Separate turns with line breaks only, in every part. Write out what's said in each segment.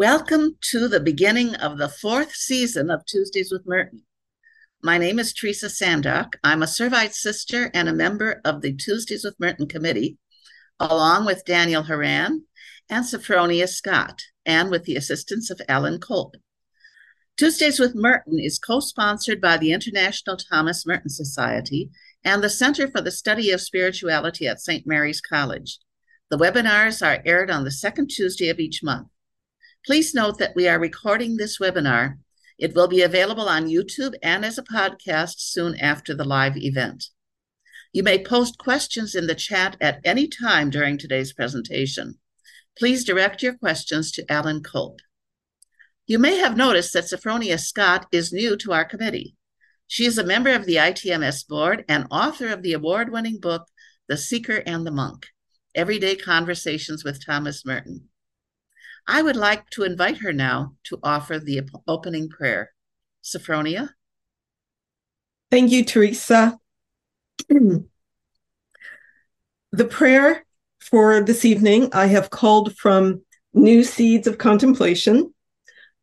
Welcome to the beginning of the fourth season of Tuesdays with Merton. My name is Teresa Sandok. I'm a Servite sister and a member of the Tuesdays with Merton committee, along with Daniel Horan and Sophronia Scott, and with the assistance of Alan Culp. Tuesdays with Merton is co sponsored by the International Thomas Merton Society and the Center for the Study of Spirituality at St. Mary's College. The webinars are aired on the second Tuesday of each month. Please note that we are recording this webinar. It will be available on YouTube and as a podcast soon after the live event. You may post questions in the chat at any time during today's presentation. Please direct your questions to Alan Culp. You may have noticed that Sophronia Scott is new to our committee. She is a member of the ITMS board and author of the award winning book, The Seeker and the Monk Everyday Conversations with Thomas Merton. I would like to invite her now to offer the opening prayer. Sophronia?
Thank you, Teresa. the prayer for this evening I have called from New Seeds of Contemplation.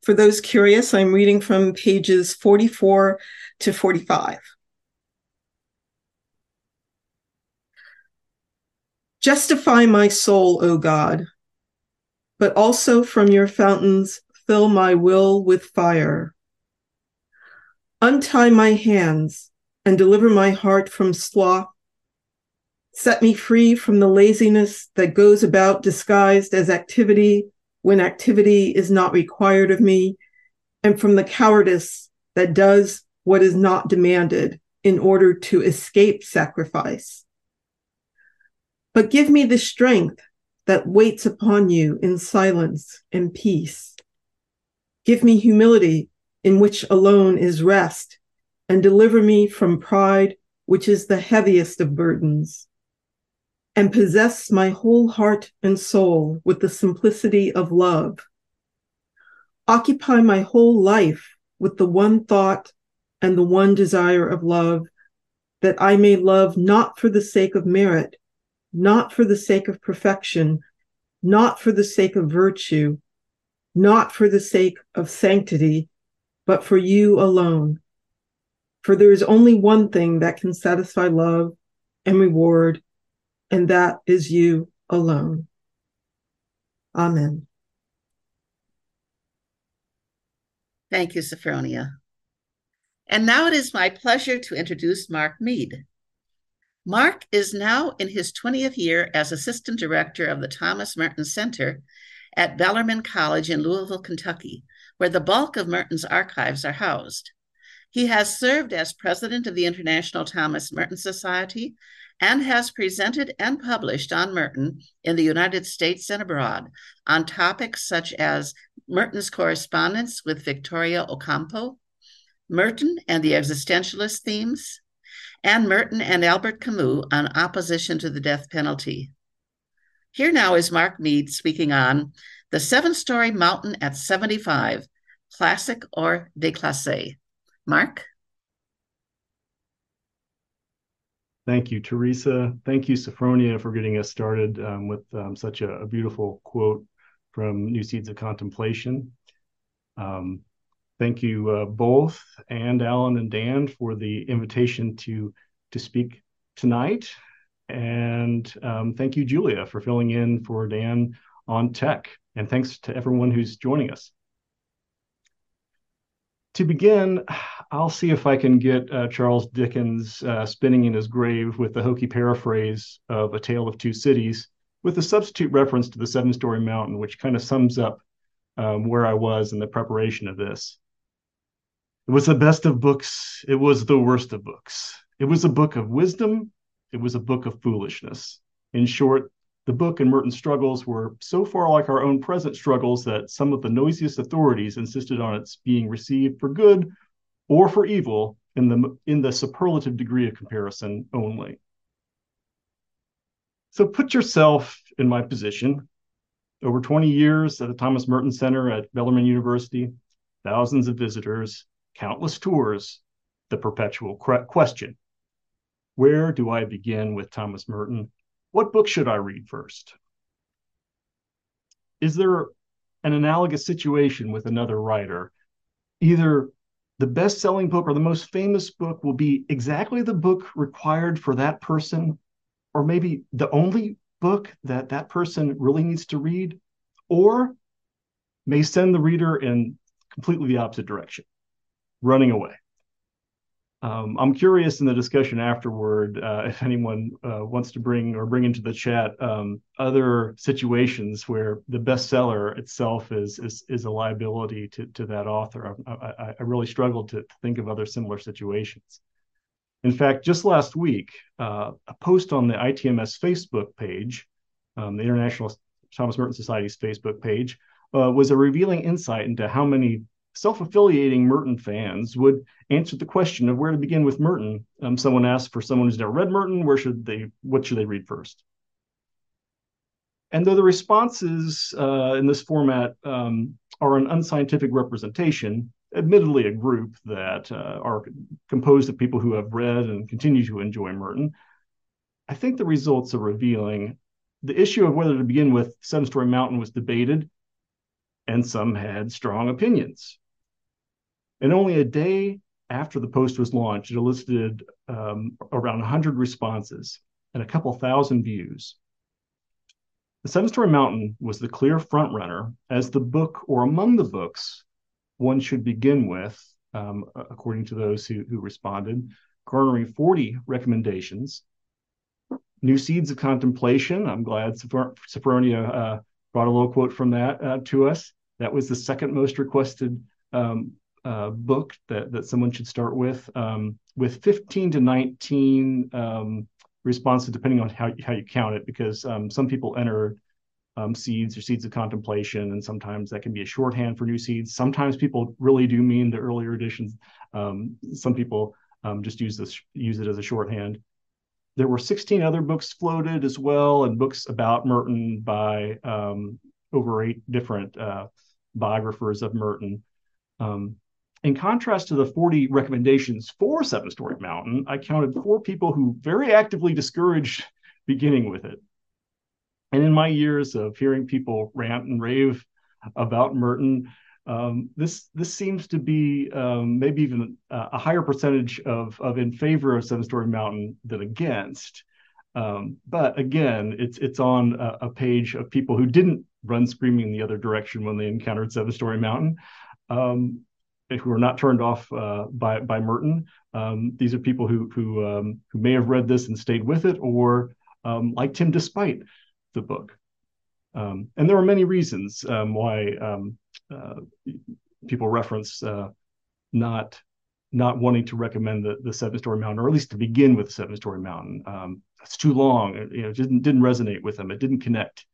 For those curious, I'm reading from pages 44 to 45. Justify my soul, O God, but also from your fountains fill my will with fire. Untie my hands and deliver my heart from sloth. Set me free from the laziness that goes about disguised as activity when activity is not required of me, and from the cowardice that does what is not demanded in order to escape sacrifice. But give me the strength that waits upon you in silence and peace. Give me humility in which alone is rest, and deliver me from pride, which is the heaviest of burdens. And possess my whole heart and soul with the simplicity of love. Occupy my whole life with the one thought and the one desire of love, that I may love not for the sake of merit, not for the sake of perfection, not for the sake of virtue, not for the sake of sanctity, but for you alone. For there is only one thing that can satisfy love and reward, and that is you alone. Amen.
Thank you, Sophronia. And now it is my pleasure to introduce Mark Meade. Mark is now in his 20th year as Assistant Director of the Thomas Merton Center at Bellarmine College in Louisville, Kentucky, where the bulk of Merton's archives are housed. He has served as President of the International Thomas Merton Society and has presented and published on Merton in the United States and abroad on topics such as Merton's correspondence with Victoria Ocampo, Merton and the existentialist themes, and Merton and Albert Camus on opposition to the death penalty. Here now is Mark Meade speaking on The Seven Storey Mountain at 75, Classic or Déclassé. Mark?
Thank you, Teresa. Thank you, Sophronia, for getting us started um, with um, such a, a, beautiful quote from New Seeds of Contemplation. Um, thank you uh, both and Alan and Dan for the invitation to to speak tonight. And um, thank you, Julia, for filling in for Dan on tech. And thanks to everyone who's joining us. To begin, I'll see if I can get uh, Charles Dickens uh, spinning in his grave with the hokey paraphrase of A Tale of Two Cities, with a substitute reference to the seven storey mountain, which kind of sums up um, where I was in the preparation of this. It was the best of books. It was the worst of books. It was a book of wisdom. It was a book of foolishness. In short, the book and Merton's struggles were so far like our own present struggles that some of the noisiest authorities insisted on its being received for good or for evil in the, in the superlative degree of comparison only. So put yourself in my position. Over 20 years at the Thomas Merton Center at Bellarmine University, thousands of visitors, countless tours, the perpetual question Where do I begin with Thomas Merton? What book should I read first? Is there an analogous situation with another writer. Either the best selling book or the most famous book will be exactly the book required for that person, or maybe the only book that that person really needs to read, or may send the reader in completely the opposite direction, running away. Um, I'm curious in the discussion afterward uh, if anyone uh, wants to bring or bring into the chat um, other situations where the bestseller itself is is, is a liability to, to that author. I, I, I really struggled to, think of other similar situations. In fact, just last week, uh, a post on the ITMS Facebook page, um, the International Thomas Merton Society's Facebook page, uh, was a revealing insight into how many self-affiliating Merton fans would answer the question of where to begin with Merton. Um, someone asked for someone who's never read Merton, where should they, what should they read first? And though the responses uh, in this format um, are an unscientific representation, admittedly a group that uh, are composed of people who have read and continue to enjoy Merton, I think the results are revealing. The issue of whether to begin with Seven Storey Mountain was debated, and some had strong opinions. And only a day after the post was launched, it elicited um, around 100 responses and a couple thousand views. The Seven Storey Mountain was the clear frontrunner as the book or among the books one should begin with, um, according to those who, who responded, garnering 40 recommendations. New Seeds of Contemplation, I'm glad Sophronia uh, brought a little quote from that uh, to us. That was the second most requested um, uh, book that that someone should start with, um, with 15 to 19 um, responses, depending on how how you count it, because um, some people enter um, seeds or seeds of contemplation, and sometimes that can be a shorthand for new seeds. Sometimes people really do mean the earlier editions. Um, some people just use this use it as a shorthand. There were 16 other books floated as well, and books about Merton by over eight different uh, biographers of Merton. Um, in contrast to the 40 recommendations for Seven Storey Mountain, I counted four people who very actively discouraged beginning with it. And in my years of hearing people rant and rave about Merton, um, this this seems to be um, maybe even a, a, higher percentage of of in favor of Seven Storey Mountain than against. Um, but again, it's it's on a, a, page of people who didn't run screaming in the other direction when they encountered Seven Storey Mountain. Who are not turned off uh, by by Merton. Um, these are people who who um, who may have read this and stayed with it, or um, liked him despite the book. Um, and there are many reasons um, why um, uh, people reference uh, not not wanting to recommend the the Seven Storey Mountain, or at least to begin with Seven Storey Mountain. it's too long. It, you know, it didn't didn't resonate with them. It didn't connect.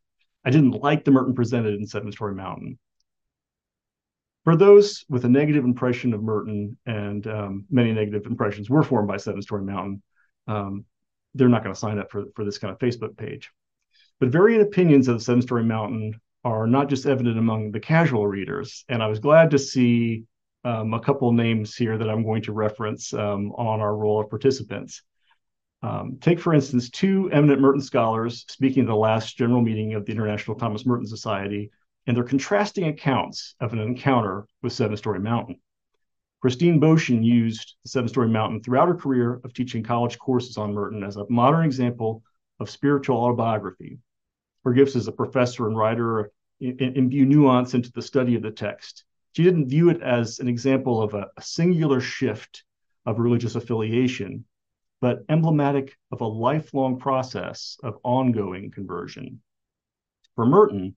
I didn't like the Merton presented in Seven Storey Mountain for those with a negative impression of Merton, and um, many negative impressions were formed by Seven Storey Mountain, um, they're not going to sign up for, for this kind of Facebook page. But varying opinions of Seven Storey Mountain are not just evident among the casual readers. And I was glad to see um, a couple names here that I'm going to reference um, on our roll of participants. Um, take, for instance, two eminent Merton scholars speaking at the last general meeting of the International Thomas Merton Society and their contrasting accounts of an encounter with Seven Storey Mountain. Christine Bochen used the Seven Storey Mountain throughout her career of teaching college courses on Merton as a modern example of spiritual autobiography. Her gifts as a professor and writer imbue nuance into the study of the text. She didn't view it as an example of a, a singular shift of religious affiliation, but emblematic of a lifelong process of ongoing conversion. For Merton,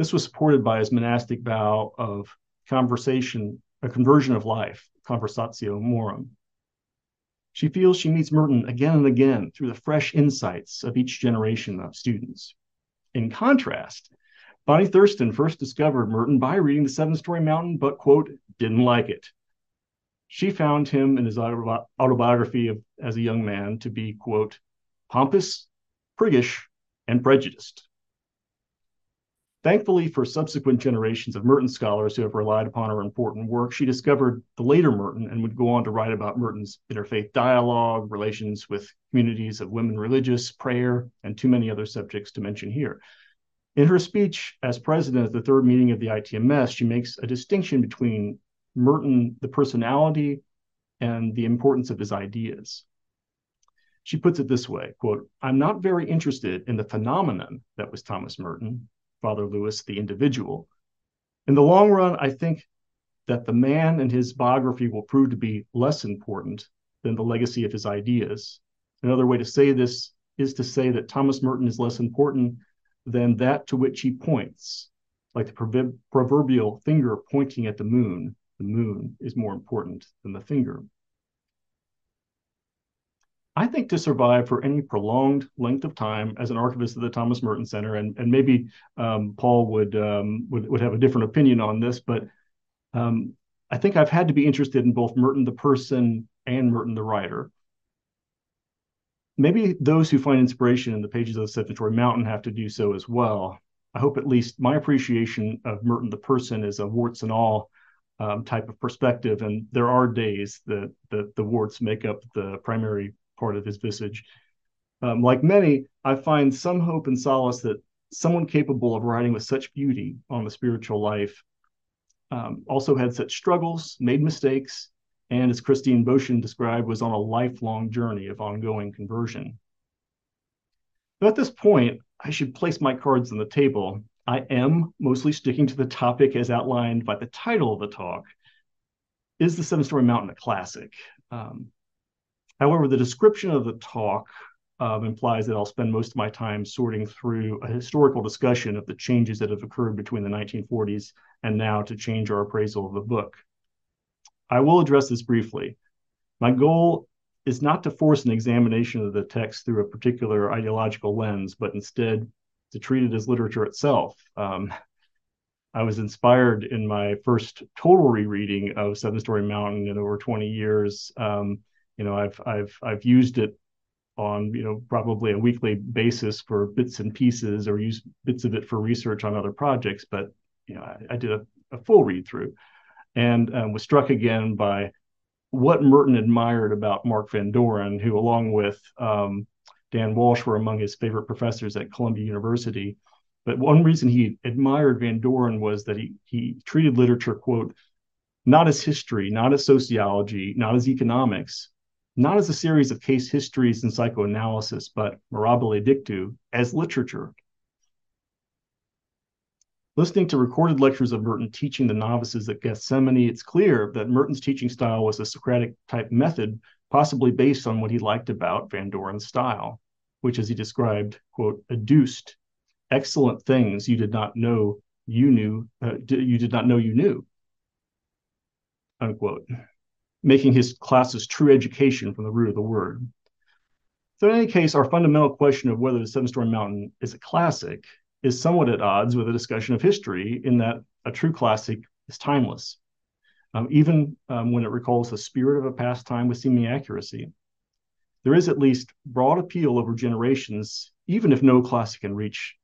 this was supported by his monastic vow of conversation, a conversion of life, conversatio morum. She feels she meets Merton again and again through the fresh insights of each generation of students. In contrast, Bonnie Thurston first discovered Merton by reading The Seven Storey Mountain, but, quote, didn't like it. She found him in his autobiography of, as a young man to be, quote, pompous, priggish, and prejudiced. Thankfully for subsequent generations of Merton scholars who have relied upon her important work, she discovered the later Merton and would go on to write about Merton's interfaith dialogue, relations with communities of women religious, prayer, and too many other subjects to mention here. In her speech as president at the third meeting of the ITMS, she makes a distinction between Merton, the personality, and the importance of his ideas. She puts it this way, quote, I'm not very interested in the phenomenon that was Thomas Merton, Father Louis, the individual. In the long run, I think that the man and his biography will prove to be less important than the legacy of his ideas. Another way to say this is to say that Thomas Merton is less important than that to which he points, like the proverbial finger pointing at the moon. The moon is more important than the finger. I think to survive for any prolonged length of time as an archivist at the Thomas Merton Center, and, and maybe um, Paul would, um, would would have a different opinion on this, but um, I think I've had to be interested in both Merton the person and Merton the writer. Maybe those who find inspiration in the pages of the Seven Storey Mountain have to do so as well. I hope at least my appreciation of Merton the person is a warts and all um, type of perspective, and there are days that, that the warts make up the primary part of his visage. Um, like many, I find some hope and solace that someone capable of writing with such beauty on the spiritual life um, also had such struggles, made mistakes, and as Christine Bochen described, was on a lifelong journey of ongoing conversion. But at this point, I should place my cards on the table. I am mostly sticking to the topic as outlined by the title of the talk. Is the Seven Storey Mountain a classic? Um, however, the description of the talk um, implies that I'll spend most of my time sorting through a historical discussion of the changes that have occurred between the 1940s and now to change our appraisal of the book. I will address this briefly. My goal is not to force an examination of the text through a particular ideological lens, but instead to treat it as literature itself. Um, I was inspired in my first total rereading of Seven Storey Mountain in over 20 years. Um, you know, I've I've I've used it on you know probably a weekly basis for bits and pieces or use bits of it for research on other projects but you know i, I did a, a, full read through and um, was struck again by what merton admired about mark van doren who along with um, dan walsh were among his favorite professors at columbia university. But one reason he admired van doren was that he he treated literature quote not as history not as sociology not as economics not as a series of case histories and psychoanalysis, but mirabile dictu as literature. Listening to recorded lectures of Merton teaching the novices at Gethsemani, it's clear that Merton's teaching style was a Socratic type method, possibly based on what he liked about Van Doren's style, which, as he described, quote, adduced excellent things you did not know you knew, uh, you did not know you knew, unquote making his classes true education from the root of the word. So, in any case, our fundamental question of whether the Seven Storey Mountain is a classic is somewhat at odds with a discussion of history, in that a true classic is timeless, um, even um, when it recalls the spirit of a past time with seeming accuracy. There is at least broad appeal over generations, even if no classic can reach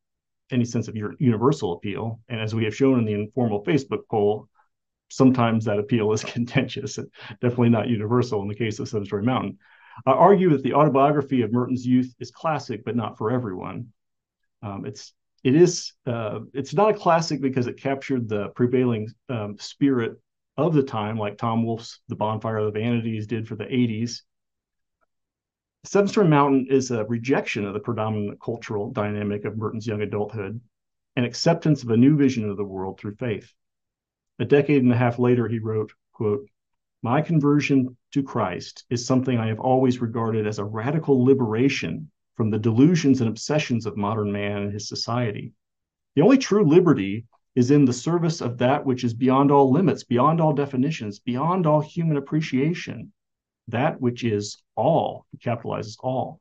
any sense of universal appeal. And as we have shown in the informal Facebook poll, sometimes that appeal is contentious, definitely not universal in the case of Seven Storey Mountain. I argue that the autobiography of Merton's youth is classic, but not for everyone. Um, it's it is uh, it's not a classic because it captured the prevailing um, spirit of the time, like Tom Wolfe's The Bonfire of the Vanities did for the 80s. Seven Storey Mountain is a rejection of the predominant cultural dynamic of Merton's young adulthood, an acceptance of a new vision of the world through faith. A decade and a half later, he wrote, quote, my conversion to Christ is something I have always regarded as a radical liberation from the delusions and obsessions of modern man and his society. The only true liberty is in the service of that which is beyond all limits, beyond all definitions, beyond all human appreciation, that which is all, he capitalizes all,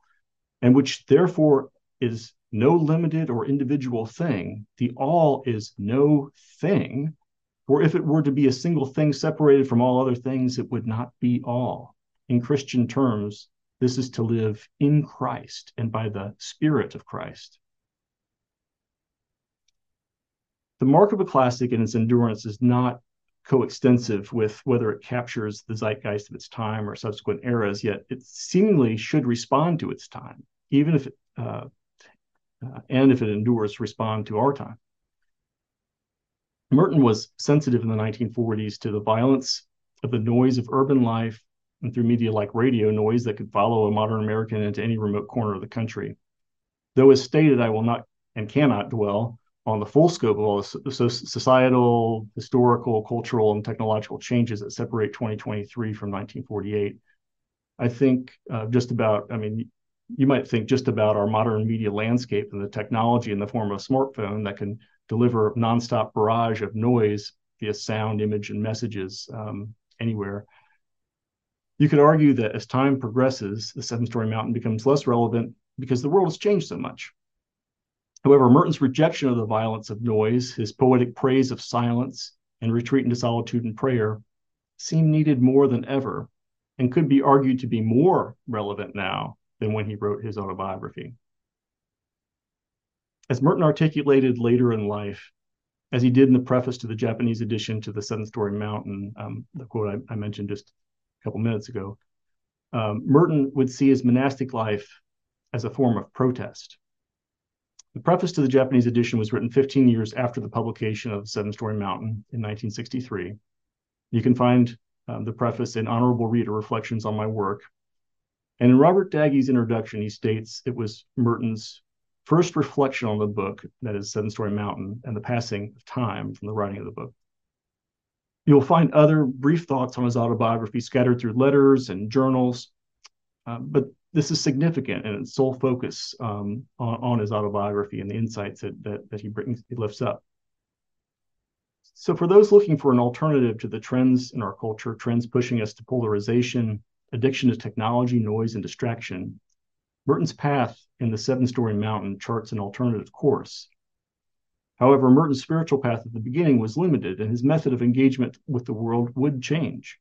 and which therefore is no limited or individual thing. The all is no thing, for if it were to be a single thing separated from all other things, it would not be all. In Christian terms, this is to live in Christ and by the Spirit of Christ. The mark of a classic and its endurance is not coextensive with whether it captures the zeitgeist of its time or subsequent eras, yet it seemingly should respond to its time, even if it, uh, uh, and if it endures, respond to our time. Merton was sensitive in the 1940s to the violence of the noise of urban life and through media like radio, noise that could follow a modern American into any remote corner of the country. Though, as stated, I will not and cannot dwell on the full scope of all the societal, historical, cultural, and technological changes that separate 2023 from 1948. I think uh, just about, I mean, you might think just about our modern media landscape and the technology in the form of a smartphone that can deliver a nonstop barrage of noise via sound, image, and messages um, anywhere. You could argue that as time progresses, the seven storey mountain becomes less relevant because the world has changed so much. However, Merton's rejection of the violence of noise, his poetic praise of silence, and retreat into solitude and prayer seem needed more than ever and could be argued to be more relevant now than when he wrote his autobiography. As Merton articulated later in life, as he did in the preface to the Japanese edition to the Seven Storey Mountain, um, the quote I, I, mentioned just a couple minutes ago, um, Merton would see his monastic life as a form of protest. The preface to the Japanese edition was written 15 years after the publication of Seven Storey Mountain in 1963. You can find um, the preface in Honorable Reader Reflections on My Work. And in Robert Daggy's introduction, he states it was Merton's first reflection on the book, that is Seven Storey Mountain, and the passing of time from the writing of the book. You'll find other brief thoughts on his autobiography scattered through letters and journals, uh, but this is significant and its sole focus um, on, on, his autobiography and the insights that, that, that he brings, he lifts up. So, for those looking for an alternative to the trends in our culture, trends pushing us to polarization, addiction to technology, noise, and distraction, Merton's path in the seven storey mountain charts an alternative course. However, Merton's spiritual path at the beginning was limited, and his method of engagement with the world would change.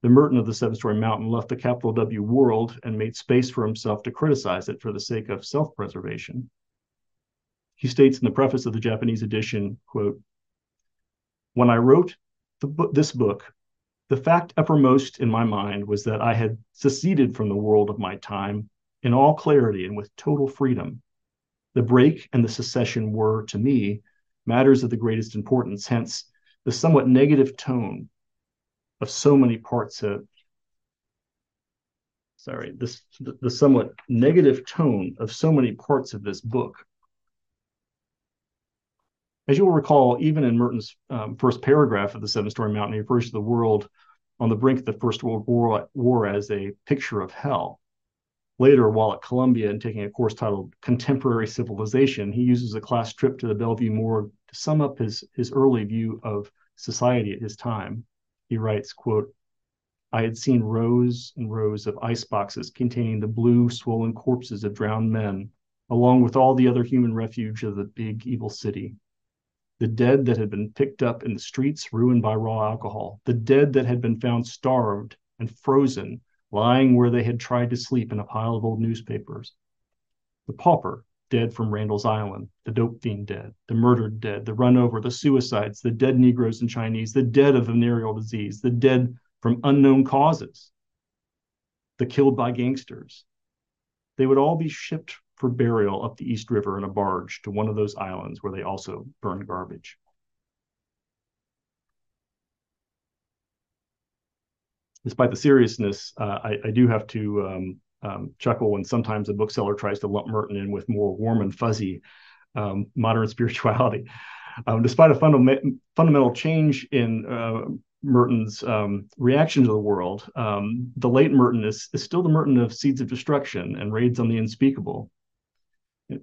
The Merton of the seven storey mountain left the capital W world and made space for himself to criticize it for the sake of self preservation. He states in the preface of the Japanese edition, quote, When I wrote the, this book, the fact uppermost in my mind was that I had seceded from the world of my time in all clarity and with total freedom. The break and the secession were, to me, matters of the greatest importance. Hence, the somewhat negative tone of so many parts of sorry this the, the somewhat negative tone of so many parts of this book as you'll recall even in merton's um, first paragraph of the seven storey mountain he refers to the world on the brink of the first world war, war as a picture of hell Later, while at Columbia and taking a course titled Contemporary Civilization, he uses a class trip to the Bellevue Morgue to sum up his, his early view of society at his time. He writes, quote, I had seen rows and rows of ice boxes containing the blue, swollen corpses of drowned men, along with all the other human refuge of the big evil city. The dead that had been picked up in the streets, ruined by raw alcohol, the dead that had been found starved and frozen lying where they had tried to sleep in a pile of old newspapers. The pauper, dead from Randall's Island, the dope fiend dead, the murdered dead, the run over, the suicides, the dead Negroes and Chinese, the dead of venereal disease, the dead from unknown causes, the killed by gangsters. They would all be shipped for burial up the East River in a barge to one of those islands where they also burn garbage. Despite the seriousness, uh, I, I, do have to um, um, chuckle when sometimes a bookseller tries to lump Merton in with more warm and fuzzy um, modern spirituality. Um, despite a funda- fundamental change in uh, Merton's um, reaction to the world, um, the late Merton is, is still the Merton of Seeds of Destruction and Raids on the Unspeakable.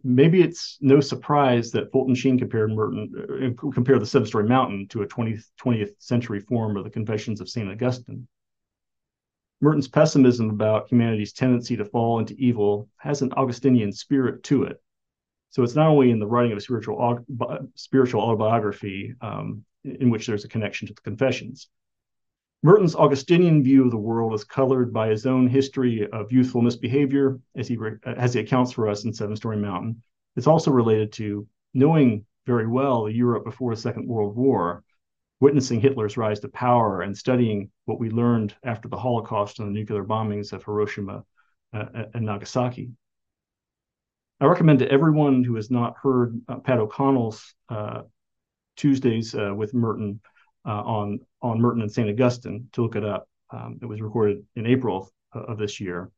Maybe it's no surprise that Fulton Sheen compared Merton, uh, compared the Seven Storey Mountain to a 20th, 20th century form of the Confessions of St. Augustine. Merton's pessimism about humanity's tendency to fall into evil has an Augustinian spirit to it. So it's not only in the writing of a spiritual spiritual autobiography um, in which there's a connection to the Confessions. Merton's Augustinian view of the world is colored by his own history of youthful misbehavior, as he as he accounts for us in Seven Storey Mountain. It's also related to knowing very well Europe before the Second World War witnessing Hitler's rise to power and studying what we learned after the Holocaust and the nuclear bombings of Hiroshima uh, and Nagasaki. I recommend to everyone who has not heard uh, Pat O'Connell's uh, Tuesdays uh, with Merton uh, on on Merton and St. Augustine to look it up. Um, it was recorded in April of this year.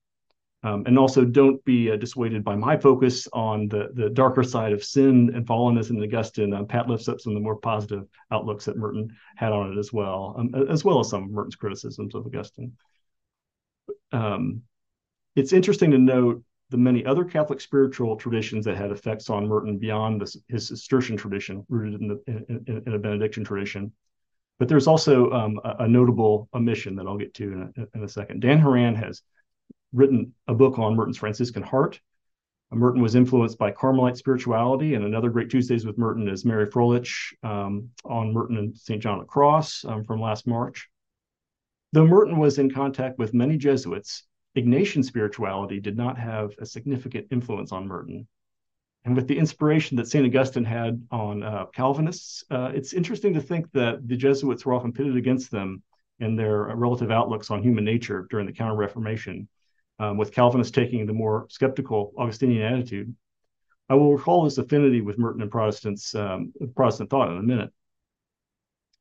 Um, and also, don't be uh, dissuaded by my focus on the, the darker side of sin and fallenness in Augustine. Um, Pat lifts up some of the more positive outlooks that Merton had on it as well, um, as well as some of Merton's criticisms of Augustine. Um, it's interesting to note the many other Catholic spiritual traditions that had effects on Merton beyond his Cistercian tradition, rooted in, the, in, in a Benedictine tradition. But there's also um, a, a, notable omission that I'll get to in a, in a second. Dan Horan has written a book on Merton's Franciscan heart. Merton was influenced by Carmelite spirituality, and another great Tuesdays with Merton is Mary Frohlich um, on Merton and St. John of the Cross um, from last March. Though Merton was in contact with many Jesuits, Ignatian spirituality did not have a significant influence on Merton. And with the inspiration that St. Augustine had on uh, Calvinists, uh, it's interesting to think that the Jesuits were often pitted against them in their relative outlooks on human nature during the Counter Reformation um, with Calvinists taking the more skeptical Augustinian attitude. I will recall this affinity with Merton and Protestants, um, Protestant thought in a minute.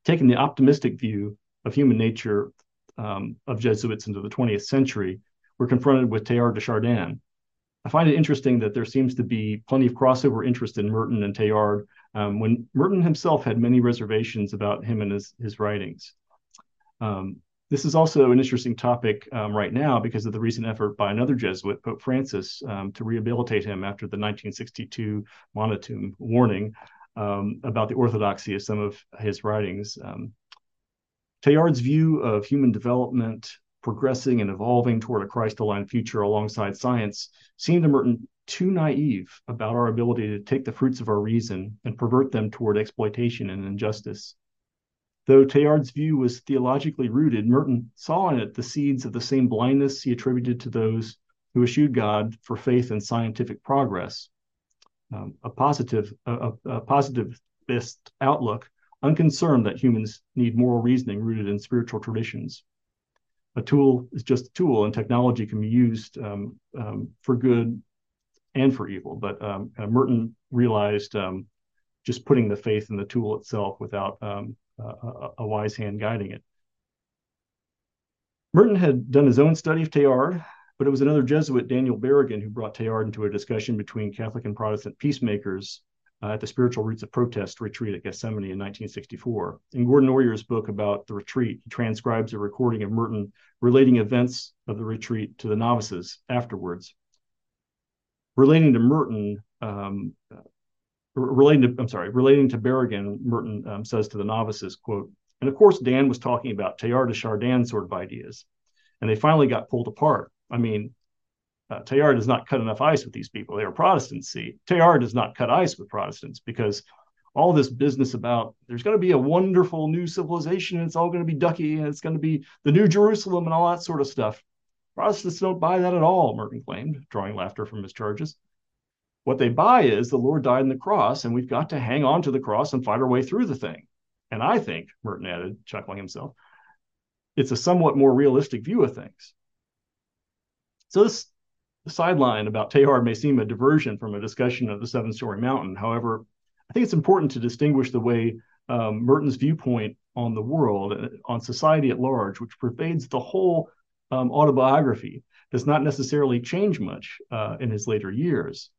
Taking the optimistic view of human nature um, of Jesuits into the 20th century, we're confronted with Teilhard de Chardin. I find it interesting that there seems to be plenty of crossover interest in Merton and Teilhard um, when Merton himself had many reservations about him and his, his writings. Um, this is also an interesting topic um, right now because of the recent effort by another Jesuit, Pope Francis, um, to rehabilitate him after the 1962 Monitum warning um, about the orthodoxy of some of his writings. Um, Teilhard's view of human development progressing and evolving toward a Christ-aligned future alongside science seemed to Merton too naive about our ability to take the fruits of our reason and pervert them toward exploitation and injustice. Though Teilhard's view was theologically rooted, Merton saw in it the seeds of the same blindness he attributed to those who eschewed God for faith and scientific progress. Um, a positive, a, a positivist outlook, unconcerned that humans need moral reasoning rooted in spiritual traditions. A tool is just a tool, and technology can be used um, um, for good and for evil. But um, uh, Merton realized um, just putting the faith in the tool itself without um, a, a wise hand guiding it. Merton had done his own study of Teilhard, but it was another Jesuit, Daniel Berrigan, who brought Teilhard into a discussion between Catholic and Protestant peacemakers uh, at the Spiritual Roots of Protest retreat at Gethsemani in 1964. In Gordon Oyer's book about the retreat, he transcribes a recording of Merton relating events of the retreat to the novices afterwards. Relating to Merton, um, relating to I'm sorry, relating to Berrigan, Merton um, says to the novices, quote, and of course Dan was talking about Teilhard de Chardin sort of ideas, and they finally got pulled apart. I mean, uh, Teilhard does not cut enough ice with these people. They are Protestants. See, Teilhard does not cut ice with Protestants because all this business about there's going to be a wonderful new civilization and it's all going to be ducky and it's going to be the new Jerusalem and all that sort of stuff. Protestants don't buy that at all, Merton claimed, drawing laughter from his charges. What they buy is the Lord died on the cross, and we've got to hang on to the cross and fight our way through the thing. And I think, Merton added, chuckling himself, it's a somewhat more realistic view of things. So this sideline about Teilhard may seem a diversion from a discussion of the seven storey mountain. However, I think it's important to distinguish the way um, Merton's viewpoint on the world, uh, on society at large, which pervades the whole um, autobiography, does not necessarily change much uh, in his later years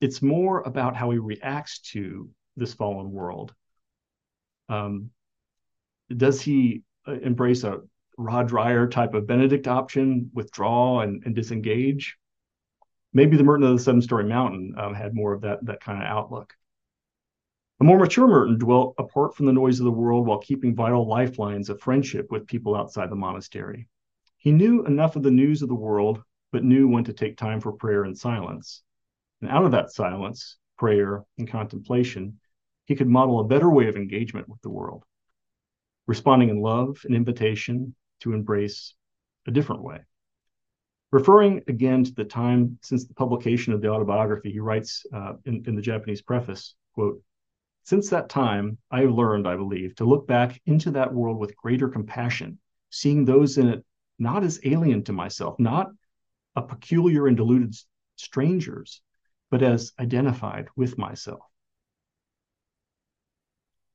it's more about how he reacts to this fallen world. Um, does he uh, embrace a Rod Dreher type of Benedict option, withdraw and, and disengage? Maybe the Merton of the Seven Storey Mountain um, had more of that, that kind of outlook. A more mature Merton dwelt apart from the noise of the world while keeping vital lifelines of friendship with people outside the monastery. He knew enough of the news of the world, but knew when to take time for prayer and silence. And out of that silence, prayer, and contemplation, he could model a better way of engagement with the world, responding in love and invitation to embrace a different way. Referring again to the time since the publication of the autobiography, he writes uh, in, in the Japanese preface, quote, since that time, I have learned, I believe, to look back into that world with greater compassion, seeing those in it not as alien to myself, not a peculiar and deluded strangers, but as identified with myself.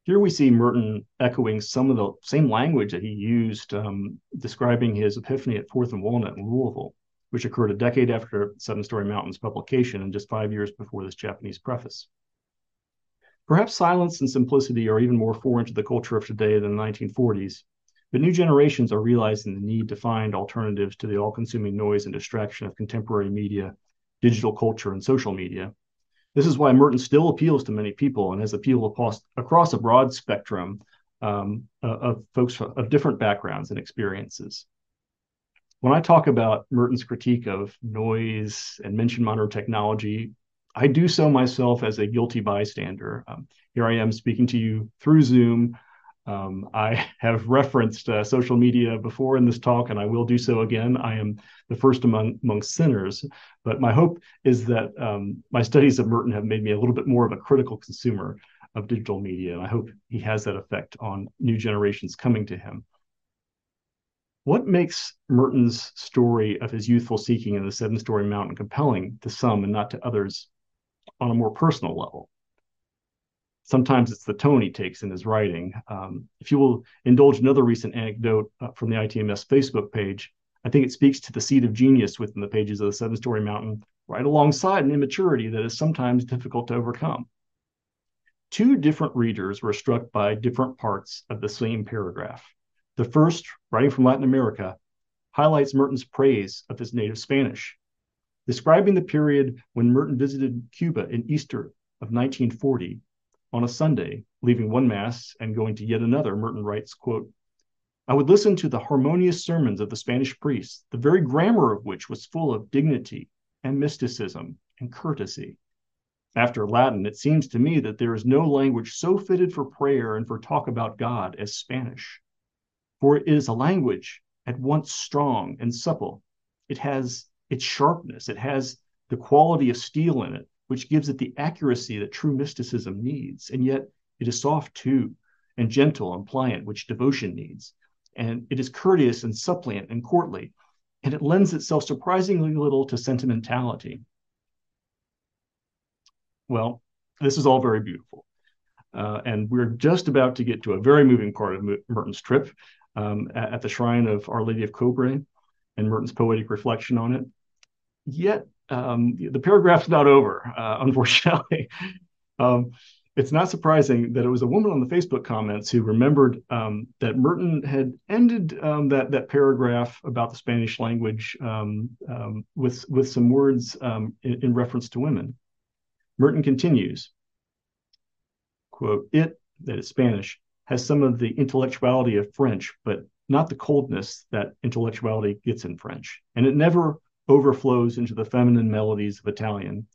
Here we see Merton echoing some of the same language that he used um, describing his epiphany at Fourth and Walnut in Louisville, which occurred a decade after Seven Storey Mountain's publication and just five years before this Japanese preface. Perhaps silence and simplicity are even more foreign to the culture of today than the 1940s, but new generations are realizing the need to find alternatives to the all consuming noise and distraction of contemporary media, digital culture, and social media this is why Merton still appeals to many people and has appealed across, across a broad spectrum um, of folks of different backgrounds and experiences. When I talk about Merton's critique of noise and mention modern technology, I do so myself as a guilty bystander. Um, here I am speaking to you through Zoom um, I have referenced uh, social media before in this talk, and I will do so again. I am the first among, among sinners, but my hope is that um, my studies of Merton have made me a little bit more of a critical consumer of digital media, and I hope he has that effect on new generations coming to him. What makes Merton's story of his youthful seeking in the Seven Storey Mountain compelling to some and not to others on a more personal level? Sometimes it's the tone he takes in his writing. Um, if you will indulge another recent anecdote uh, from the ITMS Facebook page, I think it speaks to the seed of genius within the pages of the Seven Storey Mountain, right alongside an immaturity that is sometimes difficult to overcome. Two different readers were struck by different parts of the same paragraph. The first, writing from Latin America, highlights Merton's praise of his native Spanish. Describing the period when Merton visited Cuba in Easter of 1940, on a Sunday, leaving one Mass and going to yet another, Merton writes, quote, I would listen to the harmonious sermons of the Spanish priests, the very grammar of which was full of dignity and mysticism and courtesy. After Latin, it seems to me that there is no language so fitted for prayer and for talk about God as Spanish. For it is a language at once strong and supple. It has its sharpness, it has the quality of steel in it, which gives it the accuracy that true mysticism needs. And yet it is soft too, and gentle and pliant, which devotion needs. And it is courteous and suppliant and courtly, and it lends itself surprisingly little to sentimentality. Well, this is all very beautiful. Uh, and we're just about to get to a very moving part of Merton's trip um, at, at, the shrine of Our Lady of Cobre and Merton's poetic reflection on it. Yet um, the paragraph's not over, uh, unfortunately. um, it's not surprising that it was a woman on the Facebook comments who remembered um, that Merton had ended um, that that paragraph about the Spanish language um, um, with with some words in, in reference to women. Merton continues, "quote It that is Spanish has some of the intellectuality of French, but not the coldness that intellectuality gets in French, and it never overflows into the feminine melodies of Italian.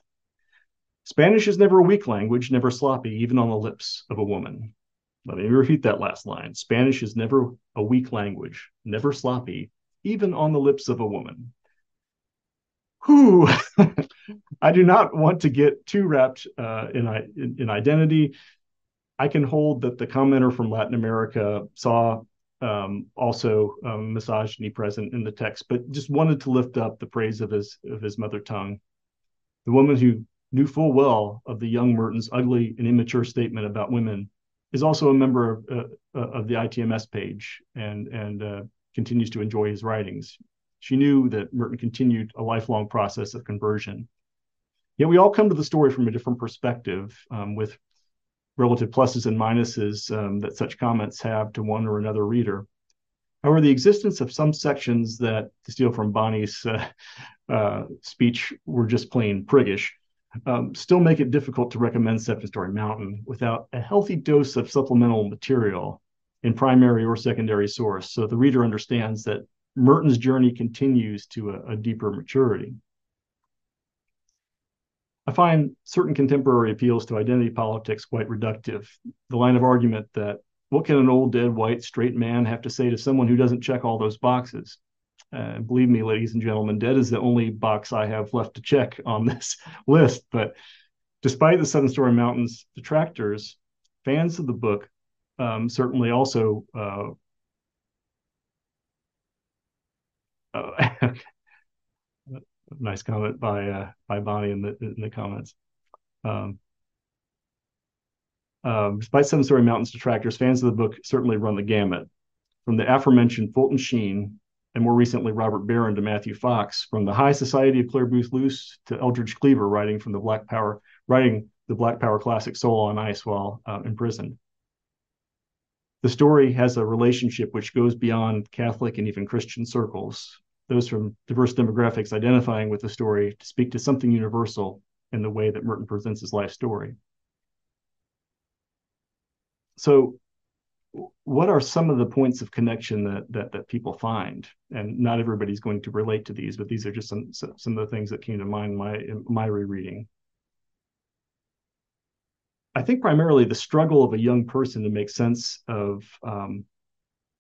Spanish is never a weak language, never sloppy, even on the lips of a woman. Let me repeat that last line. Spanish is never a weak language, never sloppy, even on the lips of a woman. Whew. I do not want to get too wrapped uh, in, in, in identity. I can hold that the commenter from Latin America saw um, also um, misogyny present in the text, but just wanted to lift up the praise of his of his mother tongue. The woman who knew full well of the young Merton's ugly and immature statement about women is also a member of, uh, uh of the ITMS page and and uh, continues to enjoy his writings. She knew that Merton continued a lifelong process of conversion. Yet we all come to the story from a different perspective, um, with relative pluses and minuses um, that such comments have to one or another reader. However, the existence of some sections that, to steal from Bonnie's uh, uh, speech, were just plain priggish, um, still make it difficult to recommend Seven Storey Mountain without a healthy dose of supplemental material in primary or secondary source, so the reader understands that Merton's journey continues to a, a deeper maturity. I find certain contemporary appeals to identity politics quite reductive. The line of argument that what can an old, dead, white, straight man have to say to someone who doesn't check all those boxes? Uh, believe me, ladies and gentlemen, dead is the only box I have left to check on this list. But despite the Seven Storey Mountains detractors, fans of the book um, certainly also uh, uh, nice comment by uh, by Bonnie in the in the comments. Um, um, despite Seven Storey Mountain's detractors, fans of the book certainly run the gamut. From the aforementioned Fulton Sheen and more recently Robert Barron to Matthew Fox, from the High Society of Clare Boothe Luce to Eldridge Cleaver writing from the Black Power, writing the Black Power classic Soul on Ice while uh, imprisoned. The story has a relationship which goes beyond Catholic and even Christian circles, those from diverse demographics identifying with the story to speak to something universal in the way that Merton presents his life story. So what are some of the points of connection that that that people find and not everybody's going to relate to these but these are just some some of the things that came to mind my my rereading i think primarily the struggle of a young person to make sense of um,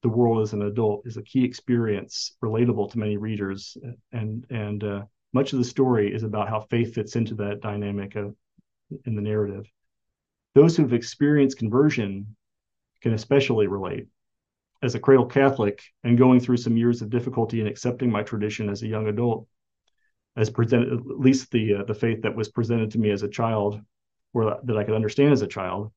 the world as an adult is a key experience relatable to many readers and and uh, much of the story is about how faith fits into that dynamic of in the narrative those who've experienced conversion can especially relate. As a cradle Catholic and going through some years of difficulty in accepting my tradition as a young adult, as presented, at least the uh, the faith that was presented to me as a child, or that I could understand as a child,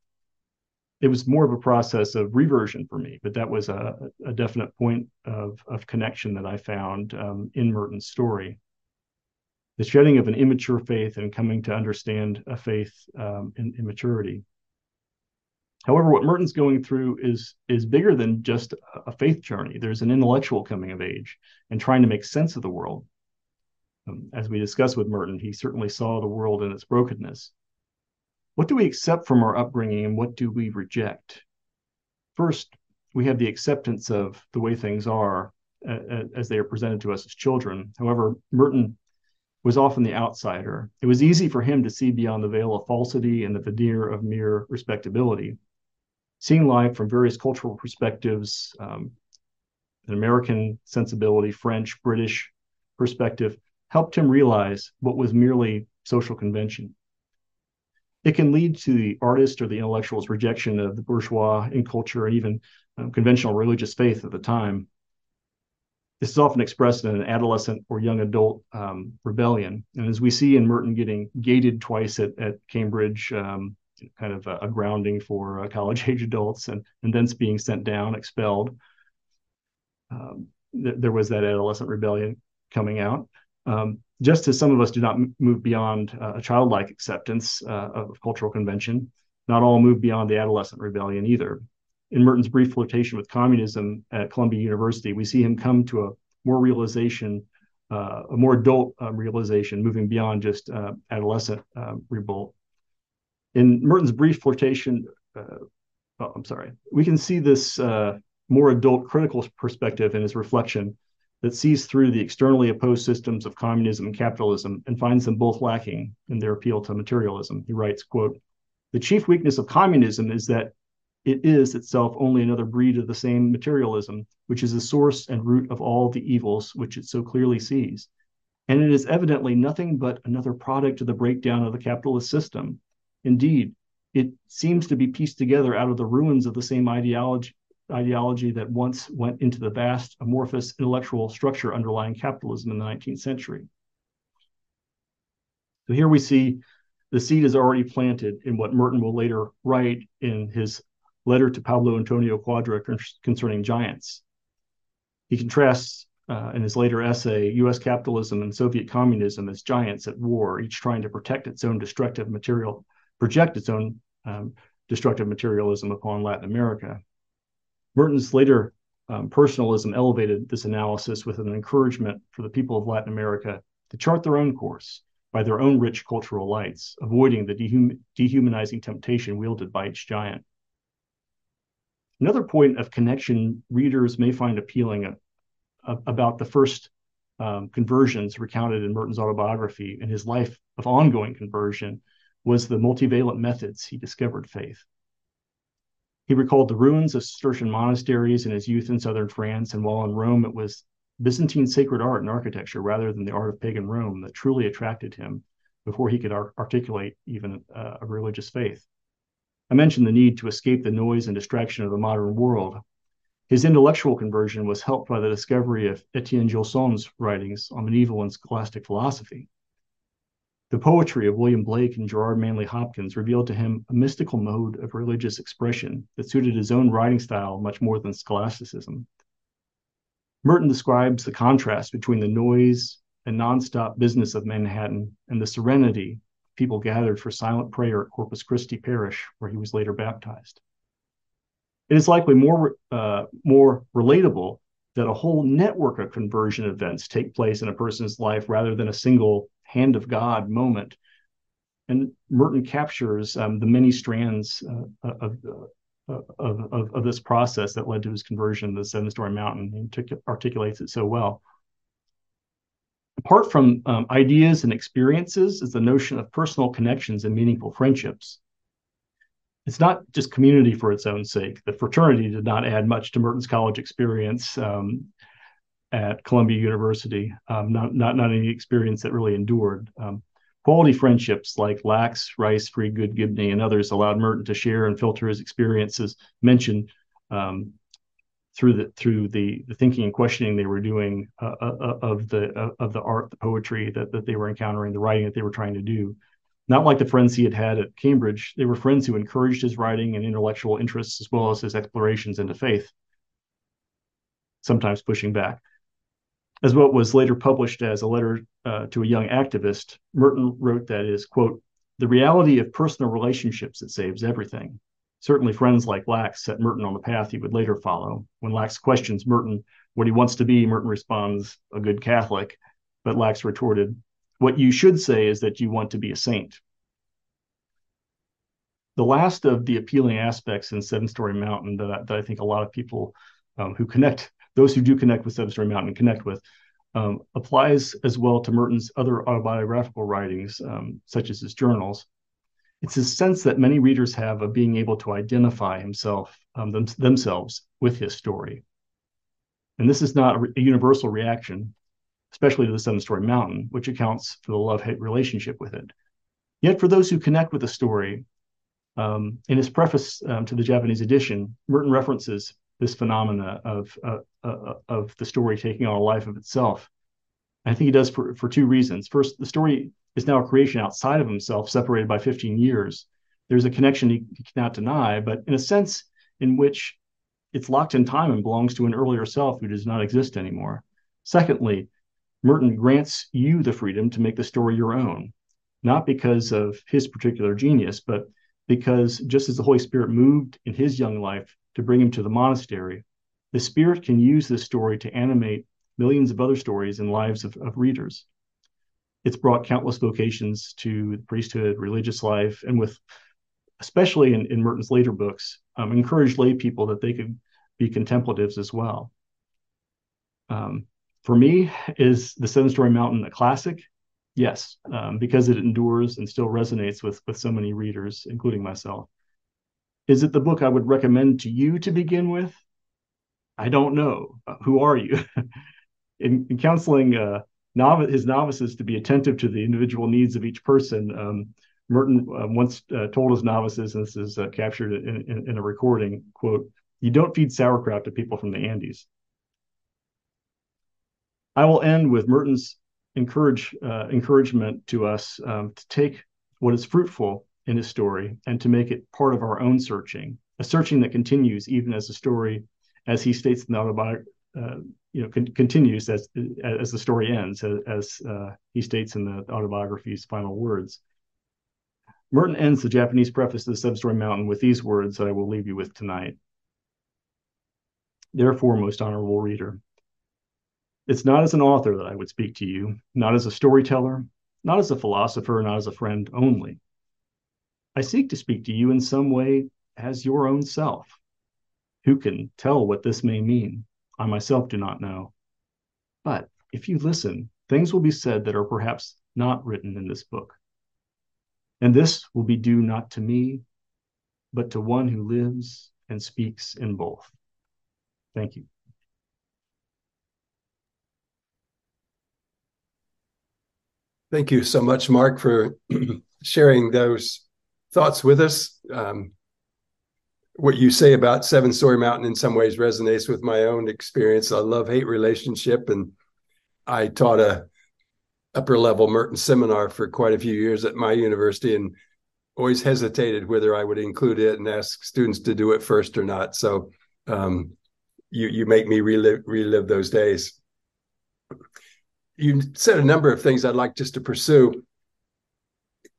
it was more of a process of reversion for me. But that was a, a definite point of of connection that I found um, in Merton's story. The shedding of an immature faith and coming to understand a faith um, in, in maturity. However, what Merton's going through is is bigger than just a faith journey. There's an intellectual coming of age and trying to make sense of the world. Um, as we discussed with Merton, he certainly saw the world in its brokenness. What do we accept from our upbringing and what do we reject? First, we have the acceptance of the way things are uh, as they are presented to us as children. However, Merton was often the outsider. It was easy for him to see beyond the veil of falsity and the veneer of mere respectability seeing life from various cultural perspectives, um, an American sensibility, French, British perspective, helped him realize what was merely social convention. It can lead to the artist or the intellectual's rejection of the bourgeois in culture and even um, conventional religious faith at the time. This is often expressed in an adolescent or young adult um, rebellion. And as we see in Merton getting gated twice at, at Cambridge, um, kind of a, a grounding for uh, college age adults and, and then being sent down, expelled. Um, th- there was that adolescent rebellion coming out. Um, just as some of us do not move beyond uh, a childlike acceptance uh, of cultural convention, not all move beyond the adolescent rebellion either. In Merton's brief flirtation with communism at Columbia University, we see him come to a more realization, uh, a more adult um, realization, moving beyond just uh, adolescent um, revolt in Merton's brief flirtation, uh, oh, I'm sorry, we can see this uh, more adult critical perspective in his reflection that sees through the externally opposed systems of communism and capitalism and finds them both lacking in their appeal to materialism. He writes, quote, the chief weakness of communism is that it is itself only another breed of the same materialism, which is the source and root of all the evils which it so clearly sees. And it is evidently nothing but another product of the breakdown of the capitalist system, Indeed, it seems to be pieced together out of the ruins of the same ideology, ideology that once went into the vast, amorphous intellectual structure underlying capitalism in the 19th century. So here we see the seed is already planted in what Merton will later write in his letter to Pablo Antonio Cuadra concerning giants. He contrasts uh, in his later essay, US capitalism and Soviet communism as giants at war, each trying to protect its own destructive material project its own um, destructive materialism upon Latin America. Merton's later um, personalism elevated this analysis with an encouragement for the people of Latin America to chart their own course by their own rich cultural lights, avoiding the dehum- dehumanizing temptation wielded by each giant. Another point of connection readers may find appealing uh, uh, about the first um, conversions recounted in Merton's autobiography and his life of ongoing conversion was the multivalent methods he discovered faith. He recalled the ruins of Cistercian monasteries in his youth in southern France, and while in Rome, it was Byzantine sacred art and architecture rather than the art of pagan Rome that truly attracted him before he could ar- articulate even uh, a religious faith. I mentioned the need to escape the noise and distraction of the modern world. His intellectual conversion was helped by the discovery of Etienne Gilson's writings on medieval and scholastic philosophy. The poetry of William Blake and Gerard Manley Hopkins revealed to him a mystical mode of religious expression that suited his own writing style much more than scholasticism. Merton describes the contrast between the noise and nonstop business of Manhattan and the serenity people gathered for silent prayer at Corpus Christi Parish, where he was later baptized. It is likely more uh, more relatable that a whole network of conversion events take place in a person's life rather than a single hand of God moment. And Merton captures um, the many strands uh, of, uh, of, of, of, this process that led to his conversion the seven storey mountain. He articulates it so well. Apart from um, ideas and experiences, is the notion of personal connections and meaningful friendships. It's not just community for its own sake. The fraternity did not add much to Merton's college experience. Um, at Columbia University. Um, not not not any experience that really endured. Um, quality friendships like Lax, Rice, Freedgood, Gibney, and others allowed Merton to share and filter his experiences mentioned um, through the through the, the thinking and questioning they were doing uh, uh, uh of the uh, of the art, the poetry that, that they were encountering, the writing that they were trying to do. Not like the friends he had had at Cambridge, they were friends who encouraged his writing and intellectual interests as well as his explorations into faith, sometimes pushing back. As what was later published as a letter uh, to a young activist, Merton wrote that is, quote, the reality of personal relationships that saves everything. Certainly, friends like Lax set Merton on the path he would later follow. When Lax questions Merton what he wants to be, Merton responds, a good Catholic. But Lax retorted, What you should say is that you want to be a saint. The last of the appealing aspects in Seven Storey Mountain that I, that I think a lot of people um, who connect those who do connect with Seven Storey Mountain connect with, um, applies as well to Merton's other autobiographical writings, um, such as his journals. It's a sense that many readers have of being able to identify himself um, them, themselves with his story. And this is not a, a universal reaction, especially to the Seven Storey Mountain, which accounts for the love-hate relationship with it. Yet, for those who connect with the story, um, in his preface um, to the Japanese edition, Merton references this phenomena of uh, uh, of the story taking on a life of itself. I think he does for for two reasons. First, the story is now a creation outside of himself, separated by 15 years. There's a connection he, he cannot deny, but in a sense in which it's locked in time and belongs to an earlier self who does not exist anymore. Secondly, Merton grants you the freedom to make the story your own, not because of his particular genius, but because just as the Holy Spirit moved in his young life to bring him to the monastery, the Spirit can use this story to animate millions of other stories and lives of, of readers. It's brought countless vocations to the priesthood, religious life, and with, especially in, in Merton's later books, um, encouraged lay people that they could be contemplatives as well. Um, for me, is the Seven Storey Mountain a classic? Yes, um, because it endures and still resonates with with so many readers, including myself. Is it the book I would recommend to you to begin with? I don't know. Uh, who are you? in, in, counseling uh, his novices to be attentive to the individual needs of each person, um, Merton uh, once uh, told his novices, and this is uh, captured in, in, in, a recording, quote, you don't feed sauerkraut to people from the Andes. I will end with Merton's encourage, uh, encouragement to us um, to take what is fruitful in his story and to make it part of our own searching, a searching that continues even as the story, as he states in the autobiography, uh, you know, con- continues as as the story ends, as, as uh, he states in the autobiography's final words. Merton ends the Japanese preface to the Seven Storey Mountain with these words that I will leave you with tonight. Therefore, most honorable reader, it's not as an author that I would speak to you, not as a storyteller, not as a philosopher, not as a friend only. I seek to speak to you in some way as your own self. Who can tell what this may mean? I myself do not know. But if you listen, things will be said that are perhaps not written in this book. And this will be due not to me, but to one who lives and speaks in both. Thank you.
Thank you so much, Mark, for sharing those thoughts with us. Um, what you say about Seven Storey Mountain in some ways resonates with my own experience. A love hate relationship, and I taught a upper level Merton seminar for quite a few years at my university, and always hesitated whether I would include it and ask students to do it first or not. So um, you you make me relive relive those days. You said a number of things I'd like just to pursue.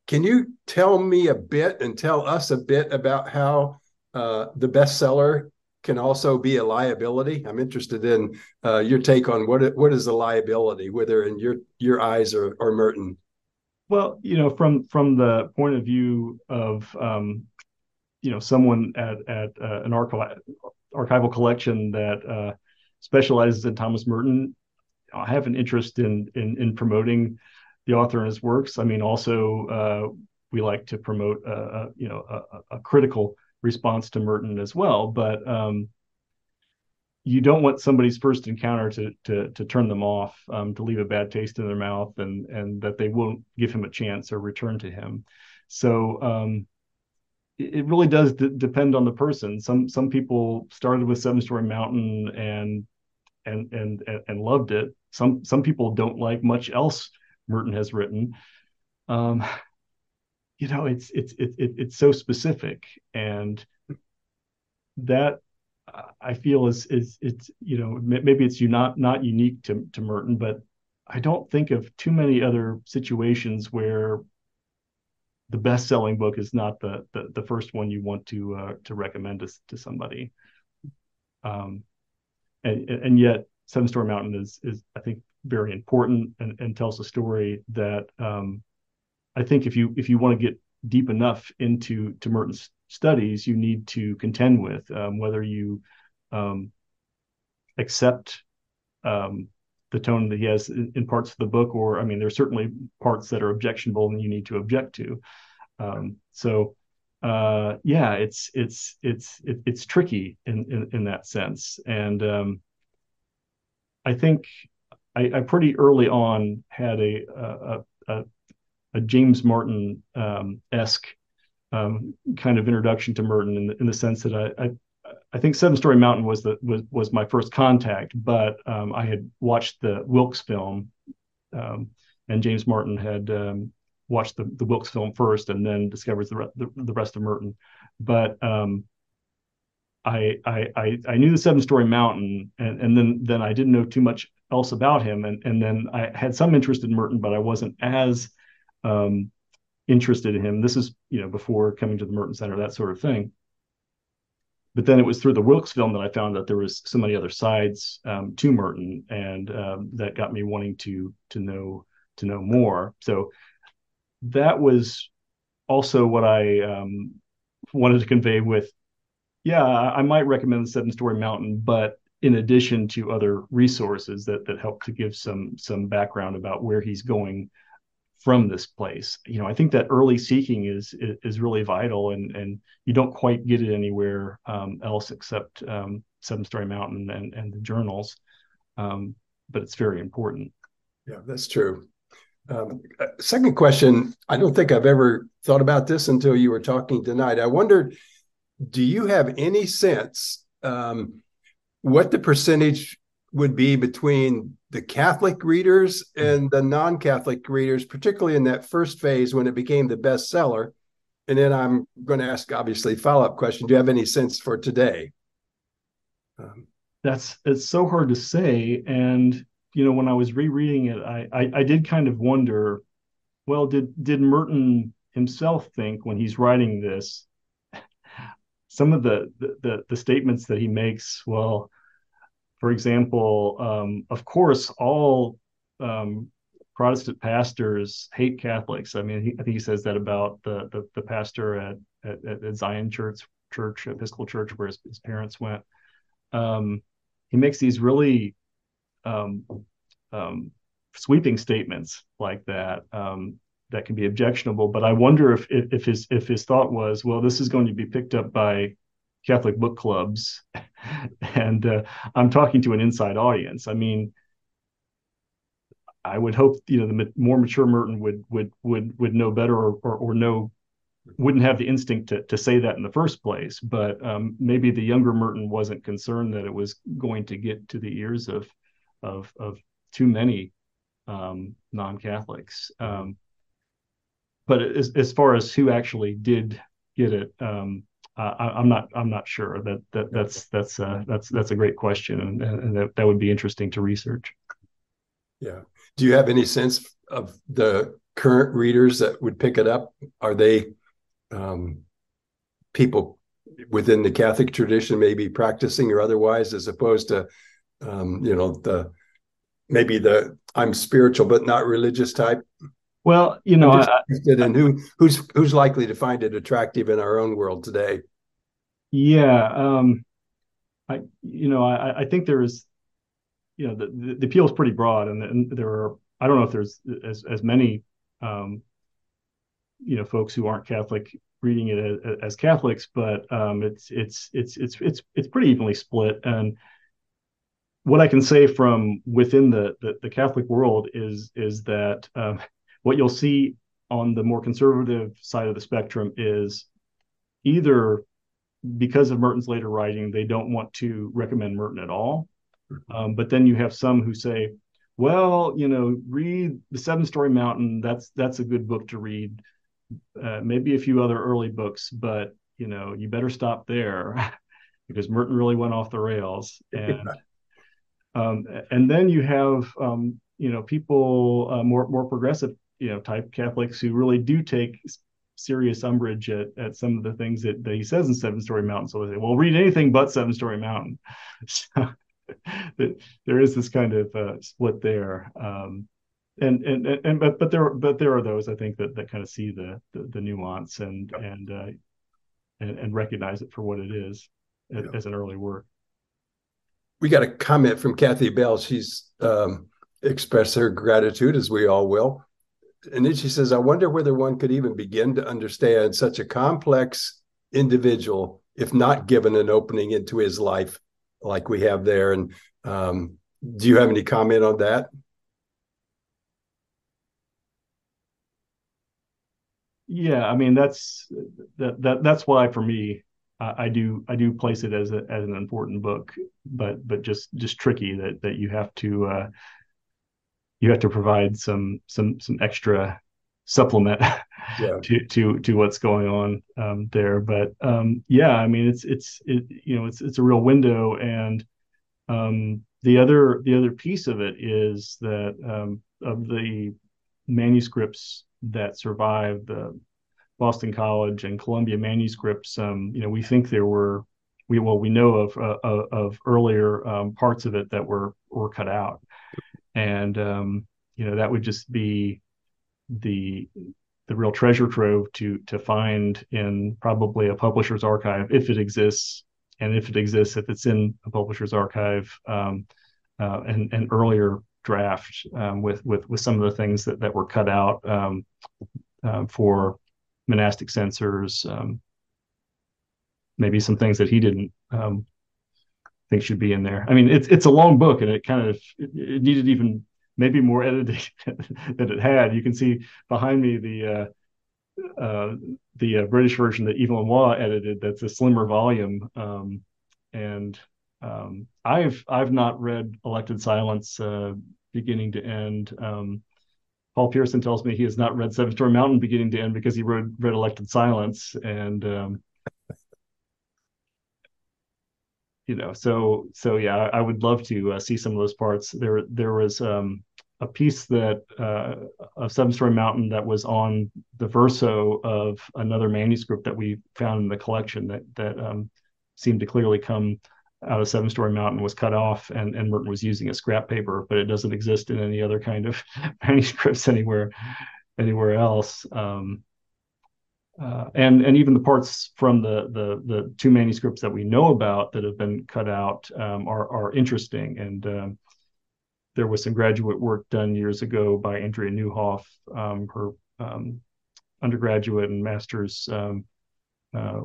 Can you tell me a bit and tell us a bit about how uh, the bestseller can also be a liability? I'm interested in uh, your take on what what is the liability, whether in your your eyes or, or Merton.
Well, you know, from from the point of view of um, you know someone at at uh, an archival archival collection that uh, specializes in Thomas Merton, I have an interest in in, in promoting the author and his works. I mean, also uh, we like to promote a, a you know a, a, critical response to Merton as well, but um, you don't want somebody's first encounter to to to turn them off, um, to leave a bad taste in their mouth, and and that they won't give him a chance or return to him. So um, it, really does d- depend on the person. Some some people started with Seven Storey Mountain and and and and loved it. Some some people don't like much else Merton has written. Um, you know, it's it's it, it, it's so specific, and that I feel is is it's you know maybe it's you not not unique to to Merton, but I don't think of too many other situations where the best selling book is not the, the the first one you want to uh, to recommend to, to somebody. Um, and and yet Seven Storey Mountain is is I think very important and, and tells a story that um, I think if you if you want to get deep enough into to Merton's studies, you need to contend with um, whether you um, accept um, the tone that he has in, in, parts of the book, or I mean, there's certainly parts that are objectionable and you need to object to. Um, so uh, yeah, it's it's it's it, it's tricky in, in, in that sense, and um, I think I, I, pretty early on had a a, a, a James Martin um, esque um, kind of introduction to Merton in the, in the sense that I, I, I think Seven Storey Mountain was the was was my first contact, but um, I had watched the Wilkes film, um, and James Martin had um, watched the, the Wilkes film first, and then discovers the, re- the, rest of Merton. But um, I, I I knew the Seven Storey Mountain, and and then then I didn't know too much else about him, and and then I had some interest in Merton, but I wasn't as um, interested in him. This is you know before coming to the Merton Center, that sort of thing. But then it was through the Wilkes film that I found that there was so many other sides um, to Merton, and um, that got me wanting to to know to know more. So that was also what I um, wanted to convey with, yeah, I might recommend the Seven Storey Mountain, but in addition to other resources that that help to give some some background about where he's going from this place. You know, I think that early seeking is is, really vital, and and you don't quite get it anywhere um, else except um, Seven Storey Mountain and and the journals, um, but it's very important.
Yeah, that's true. Um, uh, second question: I don't think I've ever thought about this until you were talking tonight. I wondered, do you have any sense um, what the percentage would be between the Catholic readers and the non Catholic readers, particularly in that first phase when it became the bestseller? And then I'm going to ask, obviously, follow up question: Do you have any sense for today?
Um, That's it's so hard to say, and you know, when I was rereading it, I, I, I did kind of wonder, well, did did Merton himself think when he's writing this, some of the the the statements that he makes, well, for example, um, of course, all um, Protestant pastors hate Catholics. I mean, he, I think he says that about the the, the pastor at, at, at Zion Church Church Episcopal Church where his, his parents went. Um, he makes these really um, um, sweeping statements like that um, that can be objectionable. But I wonder if, if, if his if his thought was, well, this is going to be picked up by Catholic book clubs, and uh, I'm talking to an inside audience. I mean, I would hope you know the more mature Merton would would would would know better or or, or know wouldn't have the instinct to, to say that in the first place. But um, maybe the younger Merton wasn't concerned that it was going to get to the ears of of, of too many um, non-Catholics. Um, but as, as far as who actually did get it, um, I, am not I'm not sure. That that that's that's uh, that's that's a great question, and, and that, that would be interesting to research.
Yeah. Do you have any sense of the current readers that would pick it up? Are they um, people within the Catholic tradition, maybe practicing or otherwise, as opposed to um, you know the maybe the I'm spiritual but not religious type?
Well, you know, I,
and who who's who's likely to find it attractive in our own world today?
Yeah, um, I you know I, I think there is, you know, the, the appeal is pretty broad, and, and there are I don't know if there's as as many, um, you know, folks who aren't Catholic reading it as, as Catholics, but um, it's it's it's it's it's it's pretty evenly split, and what I can say from within the, the, the Catholic world is is that um, what you'll see on the more conservative side of the spectrum is either because of Merton's later writing, they don't want to recommend Merton at all. Um, but then you have some who say, well, you know, read the Seven Storey Mountain. That's that's a good book to read. Uh, maybe a few other early books, but you know, you better stop there because Merton really went off the rails. And um, and then you have um, you know people uh, more more progressive you know type Catholics who really do take serious umbrage at, at some of the things that, that he says in Seven Storey Mountain. So they say, well, read anything but Seven Storey Mountain. So there is this kind of uh, split there. Um, and, and and but but there but there are those I think that that kind of see the the, the nuance and and, uh, and and recognize it for what it is as, as an early work.
We got a comment from Kathy Bell. She's um, expressed her gratitude, as we all will, and then she says, I wonder whether one could even begin to understand such a complex individual if not given an opening into his life like we have there. And um, do you have any comment on that?
Yeah, I mean that's that, that that's why for me I do I do place it as a as an important book, but but just just tricky that that you have to uh, you have to provide some some some extra supplement yeah. to to to what's going on um, there. But um, yeah, I mean, it's it's it, you know it's it's a real window, and um, the other the other piece of it is that um, of the manuscripts that survived the Boston College and Columbia manuscripts, um, you know, we think there were we well we know of uh, of earlier um, parts of it that were were cut out and um, you know that would just be the the real treasure trove to to find in probably a publisher's archive if it exists. And if it exists if it's in a publisher's archive um, uh, and an earlier draft um, with with with some of the things that that were cut out um, uh, for monastic censors um, maybe some things that he didn't um, think should be in there. I mean, it's it's a long book, and it kind of it, needed even maybe more editing than it had. You can see behind me the uh, uh, the uh, British version that Evelyn Waugh edited. That's a slimmer volume, um, and um, I've I've not read Elected Silence uh, beginning to end. Um, Paul Pearson tells me he has not read Seven Storey Mountain beginning to end because he read read Elected Silence, and um, you know, so so yeah, I would love to uh, see some of those parts. There there was um, a piece that uh, of Seven Storey Mountain that was on the verso of another manuscript that we found in the collection that that um, seemed to clearly come out of Seven Storey Mountain was cut off, and and Merton was using a scrap paper, but it doesn't exist in any other kind of manuscripts anywhere anywhere else. Um, uh, and and even the parts from the, the the two manuscripts that we know about that have been cut out um, are are interesting. And um, there was some graduate work done years ago by Andrea Newhoff, Um, her um, undergraduate and master's um, uh,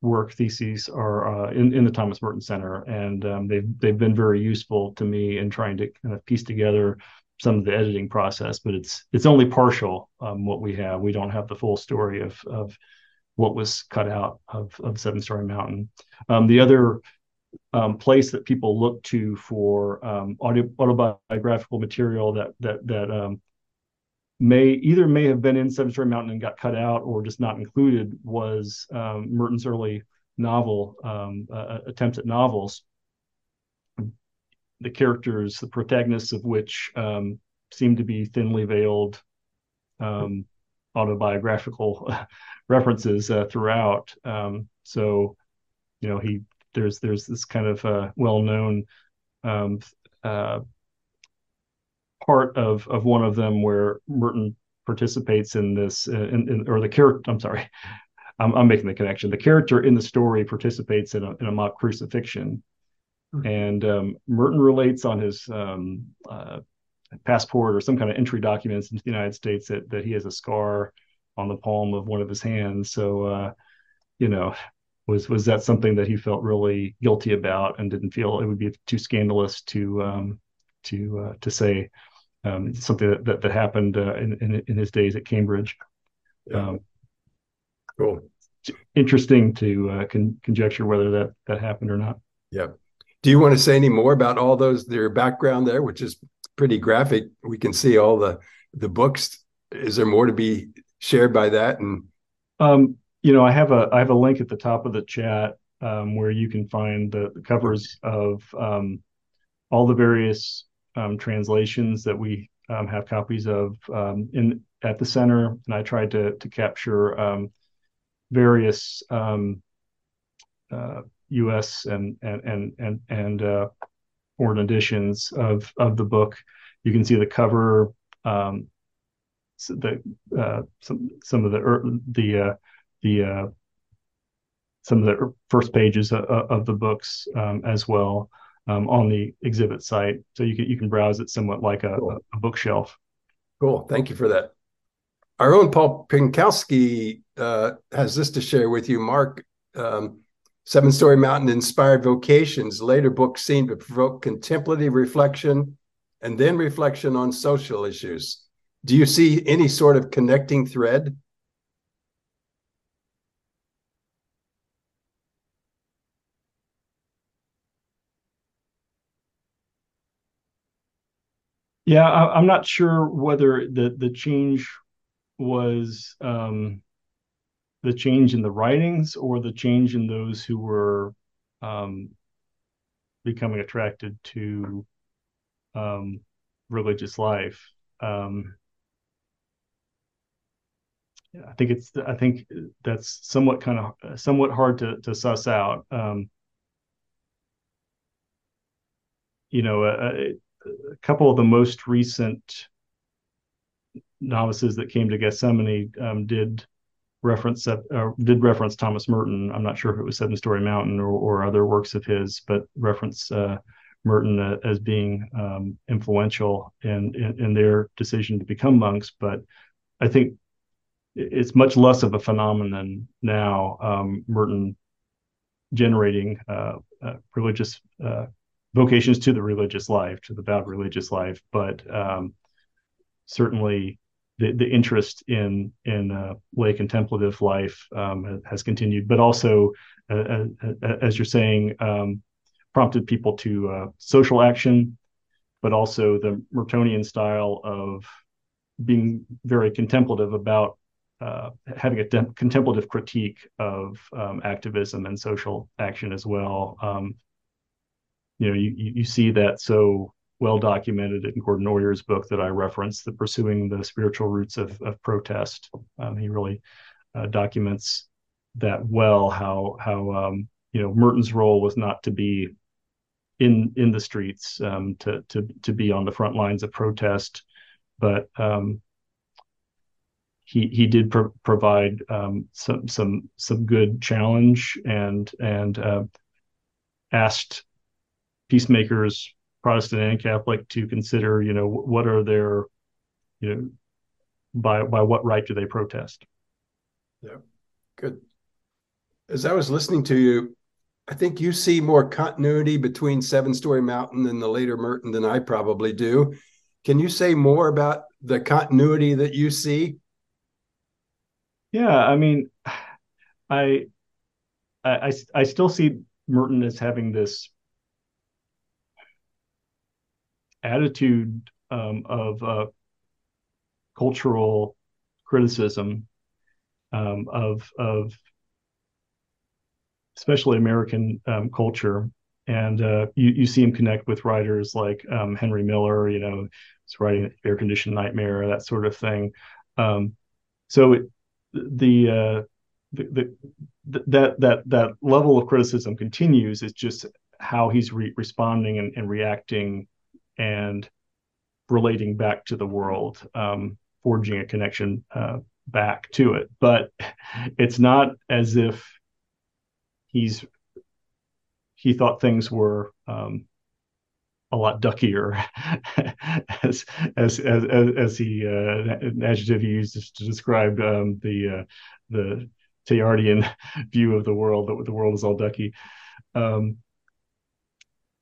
work theses are uh, in in the Thomas Merton Center, and um, they've they've been very useful to me in trying to kind of piece together some of the editing process, but it's it's only partial um, what we have. We don't have the full story of of what was cut out of of Seven Storey Mountain. Um, the other um, place that people look to for um, audio, autobiographical material that that that um, may either may have been in Seven Storey Mountain and got cut out or just not included was um, Merton's early novel um, uh, attempts at novels. The characters, the protagonists of which um, seem to be thinly veiled um, autobiographical references uh, throughout. Um, so, you know, he there's there's this kind of uh, well-known um, uh, part of of one of them where Merton participates in this, uh, in, in, or the character. I'm sorry, I'm, I'm, making the connection. The character in the story participates in a, in a mock crucifixion. And um, Merton relates on his um, uh, passport or some kind of entry documents into the United States that that he has a scar on the palm of one of his hands. So, uh, you know, was was that something that he felt really guilty about and didn't feel it would be too scandalous to um, to uh, to say um, something that that, that happened uh, in, in, in his days at Cambridge.
Yeah. Um, cool.
Interesting to uh, con- conjecture whether that that happened or not.
Yeah. Do you want to say any more about all those their background there, which is pretty graphic? We can see all the the books. Is there more to be shared by that? And
um, you know, I have a I have a link at the top of the chat um, where you can find the, the covers of um, all the various um, translations that we um, have copies of um, in at the center, and I tried to to capture um, various um, uh, U.S. and and and and and uh, foreign editions of of the book. You can see the cover, um, the uh, some some of the the uh, the uh, some of the first pages of, of the books um, as well um, on the exhibit site, so you can you can browse it somewhat like a, cool. a bookshelf.
Cool, thank you for that. Our own Paul Pynkoski uh, has this to share with you, Mark. Um, Seven Storey Mountain inspired vocations. Later books seem to provoke contemplative reflection and then reflection on social issues. Do you see any sort of connecting thread?
Yeah, I, am not sure whether the the change was um, the change in the writings or the change in those who were um, becoming attracted to um, religious life. Um, I think it's I think that's somewhat kind of somewhat hard to to suss out. Um, you know, it, a couple of the most recent novices that came to Gethsemani um, did reference uh, did reference Thomas Merton. I'm not sure if it was Seven Storey Mountain or, or other works of his, but reference uh, Merton uh, as being um, influential in, in, in their decision to become monks. But I think it's much less of a phenomenon now. Um, Merton generating uh, uh, religious uh, vocations to the religious life, to the vowed religious life, but um, certainly the, the interest in in uh, lay contemplative life um, has continued, but also, uh, uh, uh, as you're saying, um, prompted people to uh, social action, but also the Mertonian style of being very contemplative about uh, having a de- contemplative critique of um, activism and social action as well. Um, you know, you, you see that so well documented in Gordon Oyer's book that I referenced, the pursuing the spiritual roots of, of protest. Um, he really uh, documents that well. How how um, you know Merton's role was not to be in in the streets, um, to to to be on the front lines of protest, but um, he he did pro- provide um, some some some good challenge and and uh, asked peacemakers, Protestant and Catholic, to consider, you know, what are their, you know, by by what right do they protest?
Yeah, good. As I was listening to you, I think you see more continuity between Seven Storey Mountain and the later Merton than I probably do. Can you say more about the continuity that you see?
Yeah, I mean, I, I, I still see Merton as having this attitude um, of uh, cultural criticism um, of of especially American um, culture, and uh, you you see him connect with writers like um, Henry Miller. You know, he's writing Air Conditioned Nightmare, that sort of thing. Um, so it, the, uh, the, the that that that level of criticism continues. It's just how he's re- responding and, and, reacting and relating back to the world, um, forging a connection uh, back to it. But it's not as if he's he thought things were um, a lot duckier as, as as as he uh, an adjective he used to describe um, the uh, the Teilhardian view of the world that the world is all ducky. Um,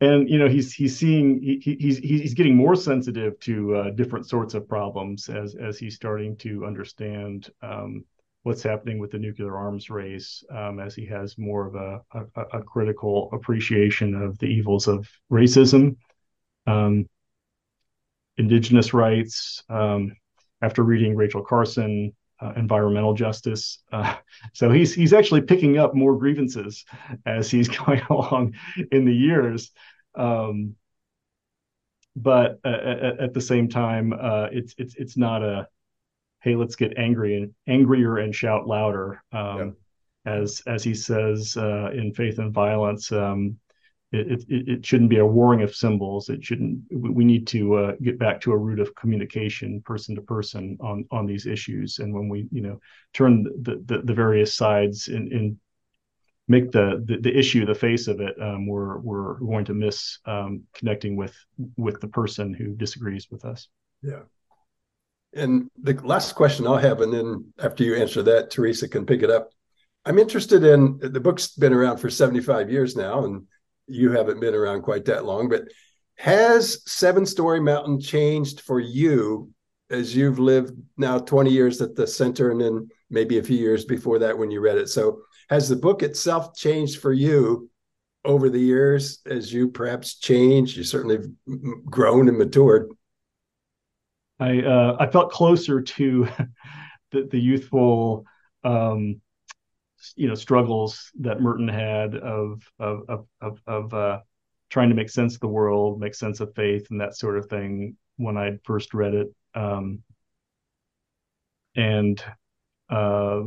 and you know he's he's seeing he, he's he's getting more sensitive to uh, different sorts of problems as as he's starting to understand um, what's happening with the nuclear arms race um, as he has more of a, a, a, critical appreciation of the evils of racism um, indigenous rights um, after reading rachel carson uh, environmental justice uh, so he's he's actually picking up more grievances as he's going along in the years um, but uh, at, at, the same time, uh, it's it's it's not a hey, let's get angry and angrier and shout louder. Um, yeah. As as he says uh, in Faith and Violence, um, it, it, it shouldn't be a warring of symbols. It shouldn't. We need to uh, get back to a root of communication, person to person, on on these issues. And when we, you know, turn the the, the various sides in in make the, the, the issue the face of it, um, we're we're going to miss um, connecting with with the person who disagrees with us.
Yeah. And the last question I'll have, and then after you answer that, Teresa can pick it up. I'm interested in the book's been around for 75 years now, and you haven't been around quite that long, but has Seven Storey Mountain changed for you as you've lived now 20 years at the center and then maybe a few years before that when you read it? So has the book itself changed for you over the years as you perhaps changed? You certainly have grown and matured.
I uh, I felt closer to the, the youthful, um, you know, struggles that Merton had of of of of, of uh, trying to make sense of the world, make sense of faith, and that sort of thing when I first read it. Um, and uh,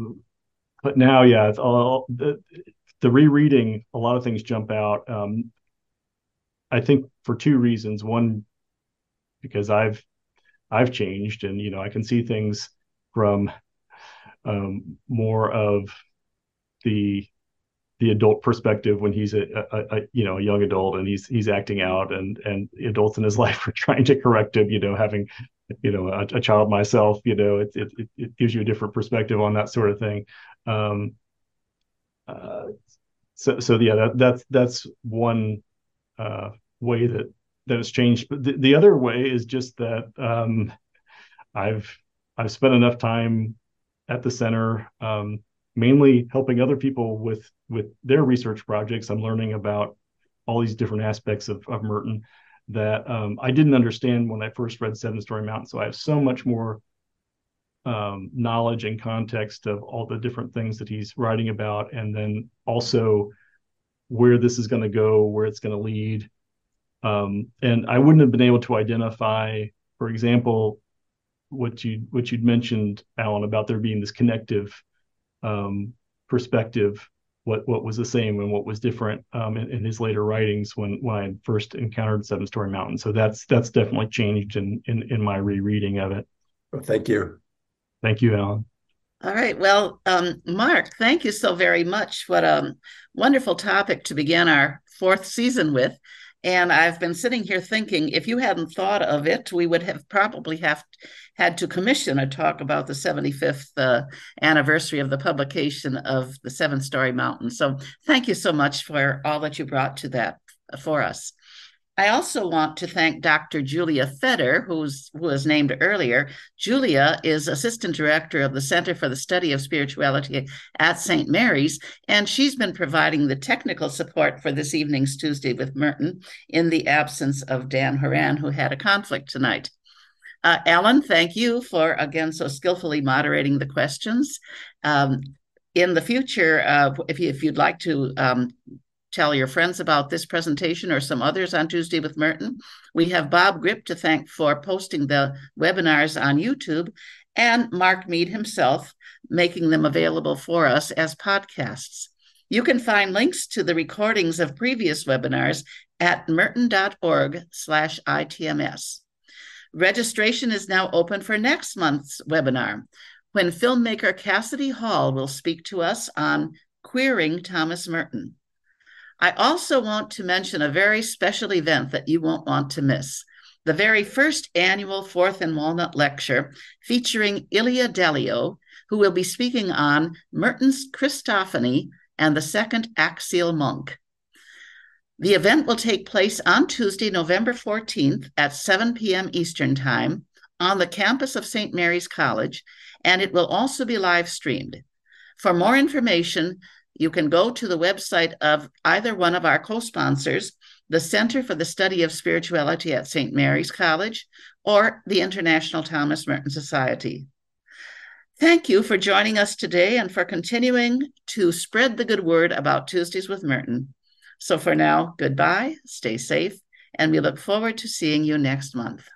but now, yeah, it's all the, the rereading. A lot of things jump out. Um, I think for two reasons. One, because I've I've changed, and you know, I can see things from um, more of the the adult perspective when he's a, a, a, you know a young adult and he's he's acting out and and adults in his life are trying to correct him you know having you know a, a child myself you know it, it it gives you a different perspective on that sort of thing um, uh, so, so yeah, that, that's that's one uh, way that that has changed. But the, the other way is just that um, I've I've spent enough time at the center, um, mainly helping other people with with their research projects. I'm learning about all these different aspects of, of Merton that um, I didn't understand when I first read Seven Storey Mountain. So I have so much more um, knowledge and context of all the different things that he's writing about, and then also where this is going to go, where it's going to lead. Um, and I wouldn't have been able to identify, for example, what you what you'd mentioned, Alan, about there being this connective um, perspective. What what was the same and what was different um, in, in, his later writings when when I first encountered Seven Storey Mountain. So that's that's definitely changed in in, in my rereading of it.
Well, thank you.
Thank you, Alan.
All right. Well, um, Mark, thank you so very much. What a wonderful topic to begin our fourth season with. And I've been sitting here thinking, if you hadn't thought of it, we would have probably have had to commission a talk about the 75th uh, anniversary of the publication of the Seven Storey Mountain. So thank you so much for all that you brought to that for us. I also want to thank Dr. Julia Feder, who's who was named earlier. Julia is assistant director of the Center for the Study of Spirituality at St. Mary's, and she's been providing the technical support for this evening's Tuesday with Merton in the absence of Dan Horan, who had a conflict tonight. Uh, Alan, thank you for again so skillfully moderating the questions. Um, in the future, uh, if, you, if you'd like to um, tell your friends about this presentation or some others on Tuesday with Merton. We have Bob Grip to thank for posting the webinars on YouTube and Mark Meade himself making them available for us as podcasts. You can find links to the recordings of previous webinars at merton.org slash ITMS. Registration is now open for next month's webinar when filmmaker Cassidy Hall will speak to us on queering Thomas Merton. I also want to mention a very special event that you won't want to miss. The very first annual Fourth and Walnut Lecture featuring Ilia Delio, who will be speaking on Merton's Christophany and the Second Axial Monk. The event will take place on Tuesday, November 14th at 7 p.m. Eastern Time on the campus of St. Mary's College, and it will also be live streamed. For more information, you can go to the website of either one of our co sponsors, the Center for the Study of Spirituality at St. Mary's College, or the International Thomas Merton Society. Thank you for joining us today and for continuing to spread the good word about Tuesdays with Merton. So for now, goodbye, stay safe, and we look forward to seeing you next month.